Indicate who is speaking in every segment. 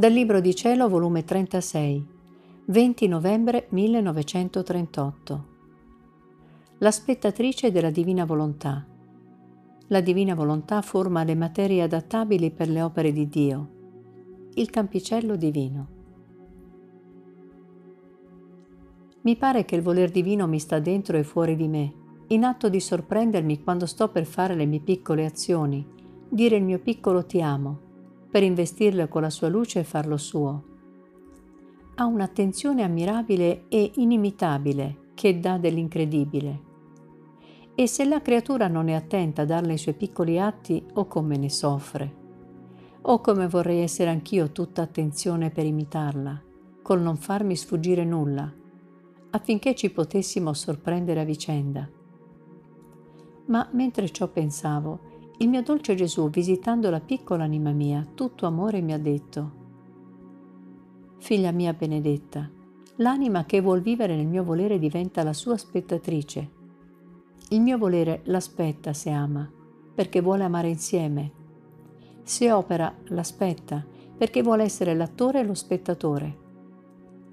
Speaker 1: Dal Libro di Cielo, volume 36, 20 novembre 1938. La spettatrice della Divina Volontà. La Divina Volontà forma le materie adattabili per le opere di Dio. Il campicello divino. Mi pare che il voler divino mi sta dentro e fuori di me, in atto di sorprendermi quando sto per fare le mie piccole azioni, dire il mio piccolo ti amo per investirlo con la sua luce e farlo suo. Ha un'attenzione ammirabile e inimitabile che dà dell'incredibile. E se la creatura non è attenta a darle i suoi piccoli atti, o come ne soffre. O come vorrei essere anch'io tutta attenzione per imitarla, col non farmi sfuggire nulla, affinché ci potessimo sorprendere a vicenda. Ma mentre ciò pensavo, il mio dolce Gesù, visitando la piccola anima mia, tutto amore mi ha detto, Figlia mia benedetta, l'anima che vuol vivere nel mio volere diventa la sua spettatrice. Il mio volere l'aspetta se ama, perché vuole amare insieme. Se opera, l'aspetta, perché vuole essere l'attore e lo spettatore.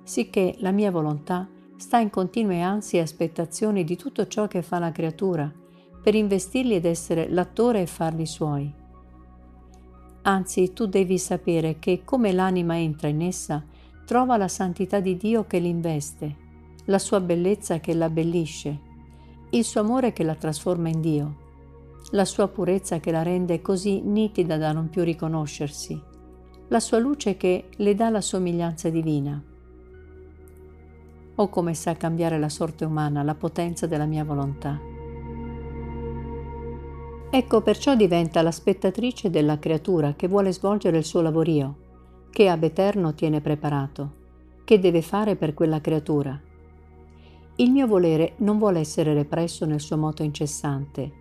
Speaker 1: Sicché la mia volontà sta in continue ansie e aspettazioni di tutto ciò che fa la creatura, per investirli ed essere l'attore e farli suoi. Anzi, tu devi sapere che come l'anima entra in essa, trova la santità di Dio che l'investe, la sua bellezza che l'abbellisce, il suo amore che la trasforma in Dio, la sua purezza che la rende così nitida da non più riconoscersi, la sua luce che le dà la somiglianza divina. Oh come sa cambiare la sorte umana la potenza della mia volontà. Ecco perciò diventa la spettatrice della creatura che vuole svolgere il suo lavorio, che ab eterno tiene preparato, che deve fare per quella creatura. Il mio volere non vuole essere represso nel suo moto incessante,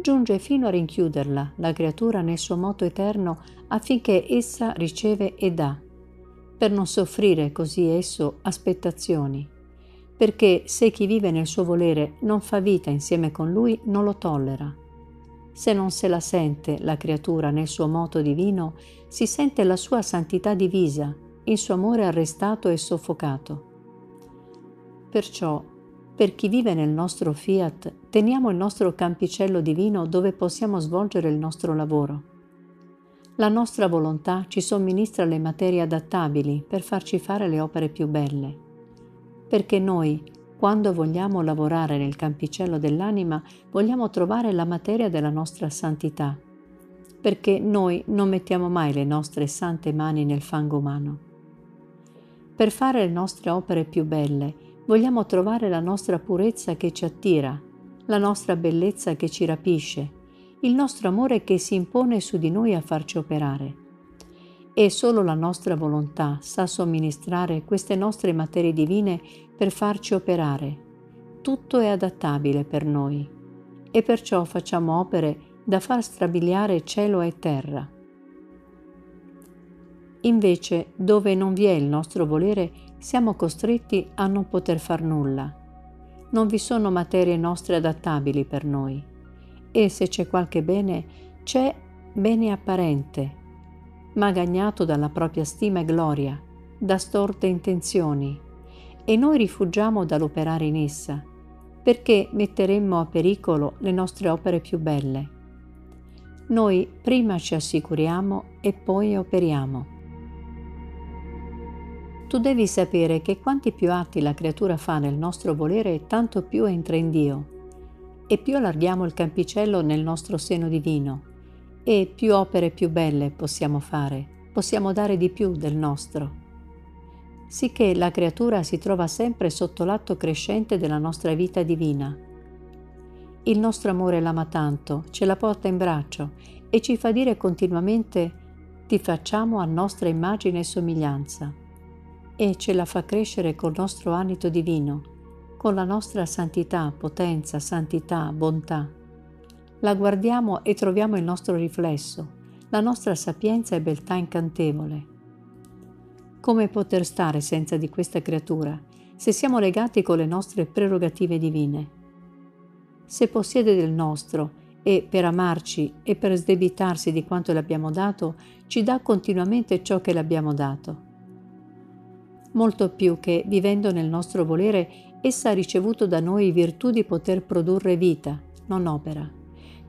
Speaker 1: giunge fino a rinchiuderla, la creatura, nel suo moto eterno affinché essa riceve e dà, per non soffrire così esso aspettazioni, perché se chi vive nel suo volere non fa vita insieme con lui, non lo tollera se non se la sente la creatura nel suo moto divino, si sente la sua santità divisa, il suo amore arrestato e soffocato. Perciò, per chi vive nel nostro fiat, teniamo il nostro campicello divino dove possiamo svolgere il nostro lavoro. La nostra volontà ci somministra le materie adattabili per farci fare le opere più belle, perché noi, quando vogliamo lavorare nel campicello dell'anima, vogliamo trovare la materia della nostra santità, perché noi non mettiamo mai le nostre sante mani nel fango umano. Per fare le nostre opere più belle, vogliamo trovare la nostra purezza che ci attira, la nostra bellezza che ci rapisce, il nostro amore che si impone su di noi a farci operare. E solo la nostra volontà sa somministrare queste nostre materie divine per farci operare. Tutto è adattabile per noi e perciò facciamo opere da far strabiliare cielo e terra. Invece, dove non vi è il nostro volere, siamo costretti a non poter far nulla. Non vi sono materie nostre adattabili per noi. E se c'è qualche bene, c'è bene apparente, ma gagnato dalla propria stima e gloria, da storte intenzioni, e noi rifugiamo dall'operare in essa, perché metteremmo a pericolo le nostre opere più belle. Noi prima ci assicuriamo e poi operiamo. Tu devi sapere che quanti più atti la creatura fa nel nostro volere, tanto più entra in Dio, e più allarghiamo il campicello nel nostro seno divino, e più opere più belle possiamo fare, possiamo dare di più del nostro sicché la creatura si trova sempre sotto l'atto crescente della nostra vita divina. Il nostro amore l'ama tanto, ce la porta in braccio e ci fa dire continuamente ti facciamo a nostra immagine e somiglianza e ce la fa crescere col nostro anito divino, con la nostra santità, potenza, santità, bontà. La guardiamo e troviamo il nostro riflesso, la nostra sapienza e beltà incantevole come poter stare senza di questa creatura se siamo legati con le nostre prerogative divine? Se possiede del nostro e per amarci e per sdebitarsi di quanto le abbiamo dato, ci dà continuamente ciò che le abbiamo dato. Molto più che, vivendo nel nostro volere, essa ha ricevuto da noi virtù di poter produrre vita, non opera,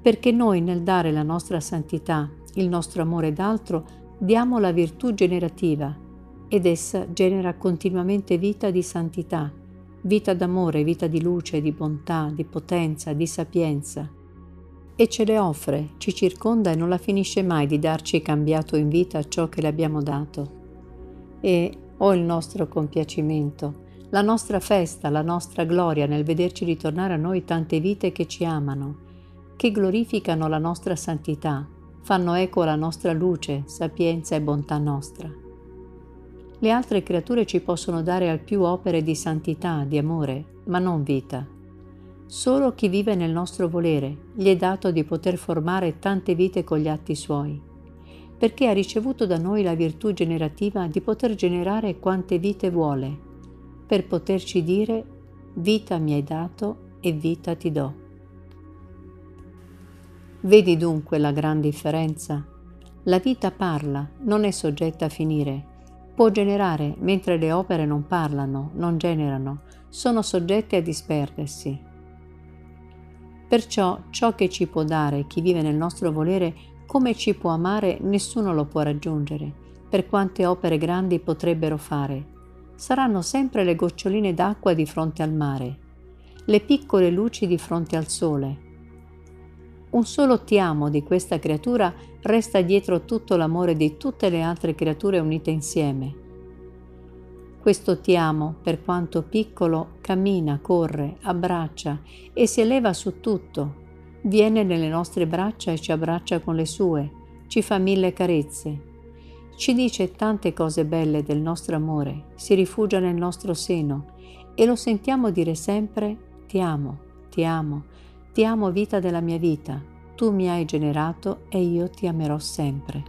Speaker 1: perché noi nel dare la nostra santità, il nostro amore d'altro, diamo la virtù generativa ed essa genera continuamente vita di santità, vita d'amore, vita di luce, di bontà, di potenza, di sapienza. E ce le offre, ci circonda e non la finisce mai di darci cambiato in vita ciò che le abbiamo dato. E, o oh il nostro compiacimento, la nostra festa, la nostra gloria nel vederci ritornare a noi tante vite che ci amano, che glorificano la nostra santità, fanno eco alla nostra luce, sapienza e bontà nostra. Le altre creature ci possono dare al più opere di santità, di amore, ma non vita. Solo chi vive nel nostro volere gli è dato di poter formare tante vite con gli atti suoi, perché ha ricevuto da noi la virtù generativa di poter generare quante vite vuole, per poterci dire vita mi hai dato e vita ti do. Vedi dunque la gran differenza? La vita parla, non è soggetta a finire, può generare, mentre le opere non parlano, non generano, sono soggette a disperdersi. Perciò ciò che ci può dare chi vive nel nostro volere, come ci può amare, nessuno lo può raggiungere, per quante opere grandi potrebbero fare. Saranno sempre le goccioline d'acqua di fronte al mare, le piccole luci di fronte al sole. Un solo ti amo di questa creatura resta dietro tutto l'amore di tutte le altre creature unite insieme. Questo ti amo, per quanto piccolo, cammina, corre, abbraccia e si eleva su tutto. Viene nelle nostre braccia e ci abbraccia con le sue, ci fa mille carezze. Ci dice tante cose belle del nostro amore, si rifugia nel nostro seno e lo sentiamo dire sempre ti amo, ti amo, ti amo vita della mia vita, tu mi hai generato e io ti amerò sempre.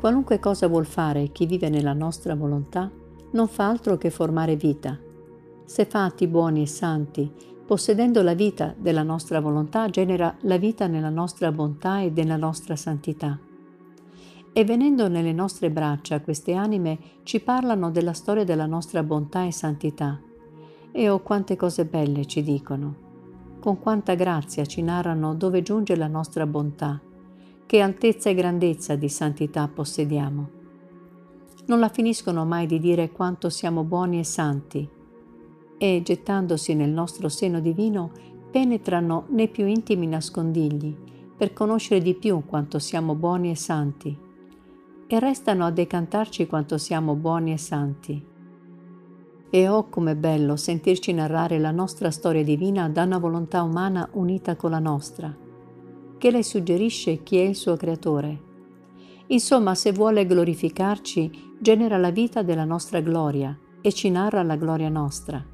Speaker 1: Qualunque cosa vuol fare chi vive nella nostra volontà, non fa altro che formare vita. Se fa atti buoni e santi, possedendo la vita della nostra volontà, genera la vita nella nostra bontà e nella nostra santità. E venendo nelle nostre braccia queste anime ci parlano della storia della nostra bontà e santità. E oh quante cose belle ci dicono. Con quanta grazia ci narrano dove giunge la nostra bontà, che altezza e grandezza di santità possediamo. Non la finiscono mai di dire quanto siamo buoni e santi, e, gettandosi nel nostro seno divino, penetrano nei più intimi nascondigli per conoscere di più quanto siamo buoni e santi, e restano a decantarci quanto siamo buoni e santi e oh com'è bello sentirci narrare la nostra storia divina da una volontà umana unita con la nostra, che le suggerisce chi è il suo creatore. Insomma, se vuole glorificarci, genera la vita della nostra gloria e ci narra la gloria nostra.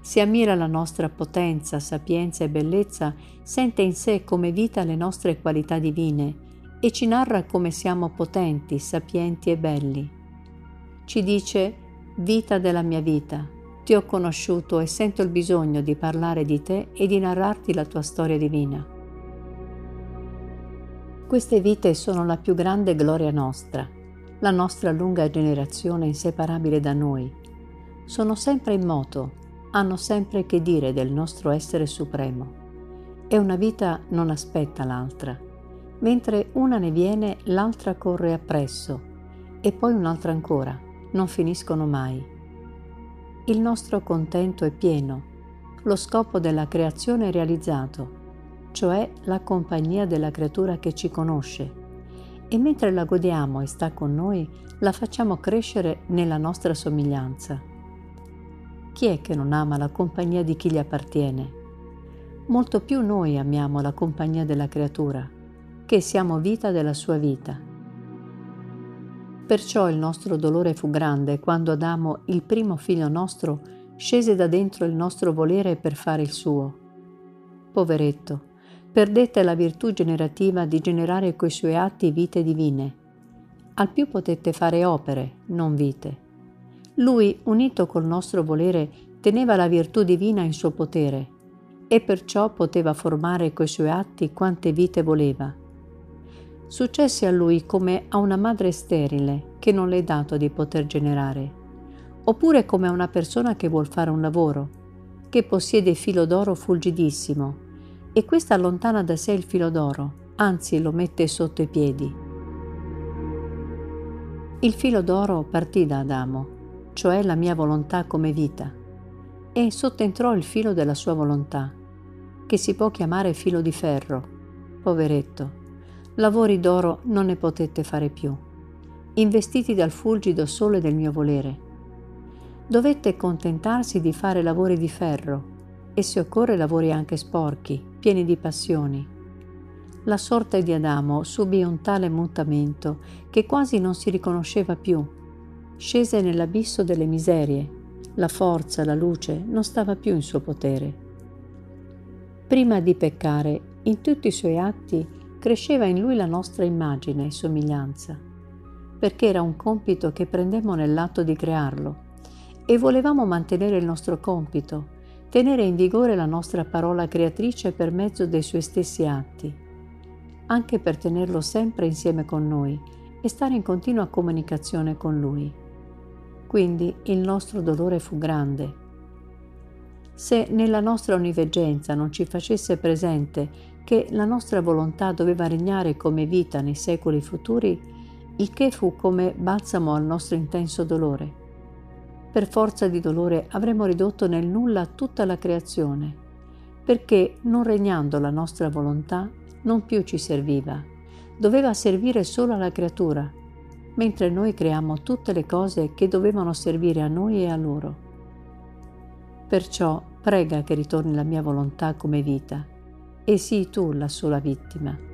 Speaker 1: Se ammira la nostra potenza, sapienza e bellezza, sente in sé come vita le nostre qualità divine e ci narra come siamo potenti, sapienti e belli. Ci dice Vita della mia vita, ti ho conosciuto e sento il bisogno di parlare di te e di narrarti la tua storia divina. Queste vite sono la più grande gloria nostra, la nostra lunga generazione inseparabile da noi. Sono sempre in moto, hanno sempre che dire del nostro essere supremo. E una vita non aspetta l'altra. Mentre una ne viene, l'altra corre appresso, e poi un'altra ancora non finiscono mai. Il nostro contento è pieno, lo scopo della creazione è realizzato, cioè la compagnia della creatura che ci conosce, e mentre la godiamo e sta con noi, la facciamo crescere nella nostra somiglianza. Chi è che non ama la compagnia di chi gli appartiene? Molto più noi amiamo la compagnia della creatura, che siamo vita della sua vita. Perciò il nostro dolore fu grande quando Adamo, il primo figlio nostro, scese da dentro il nostro volere per fare il suo. Poveretto, perdette la virtù generativa di generare coi suoi atti vite divine. Al più potette fare opere, non vite. Lui, unito col nostro volere, teneva la virtù divina in suo potere e perciò poteva formare coi suoi atti quante vite voleva. Successe a lui come a una madre sterile che non le è dato di poter generare, oppure come a una persona che vuol fare un lavoro, che possiede filo d'oro fulgidissimo, e questa allontana da sé il filo d'oro, anzi lo mette sotto i piedi. Il filo d'oro partì da Adamo, cioè la mia volontà come vita, e sottentrò il filo della sua volontà, che si può chiamare filo di ferro. Poveretto, lavori d'oro non ne potette fare più, investiti dal fulgido sole del mio volere. Dovette contentarsi di fare lavori di ferro, e se occorre lavori anche sporchi, pieni di passioni. La sorte di Adamo subì un tale mutamento che quasi non si riconosceva più. Scese nell'abisso delle miserie, la forza, la luce non stava più in suo potere. Prima di peccare, in tutti i suoi atti cresceva in lui la nostra immagine e somiglianza, perché era un compito che prendemmo nell'atto di crearlo e volevamo mantenere il nostro compito, tenere in vigore la nostra parola creatrice per mezzo dei suoi stessi atti, anche per tenerlo sempre insieme con noi e stare in continua comunicazione con lui. Quindi il nostro dolore fu grande. Se nella nostra oniveggenza non ci facesse presente che la nostra volontà doveva regnare come vita nei secoli futuri, il che fu come balsamo al nostro intenso dolore per forza di dolore avremmo ridotto nel nulla tutta la creazione, perché non regnando la nostra volontà non più ci serviva, doveva servire solo alla creatura, mentre noi creiamo tutte le cose che dovevano servire a noi e a loro. Perciò prega che ritorni la mia volontà come vita, e sii tu la sola vittima.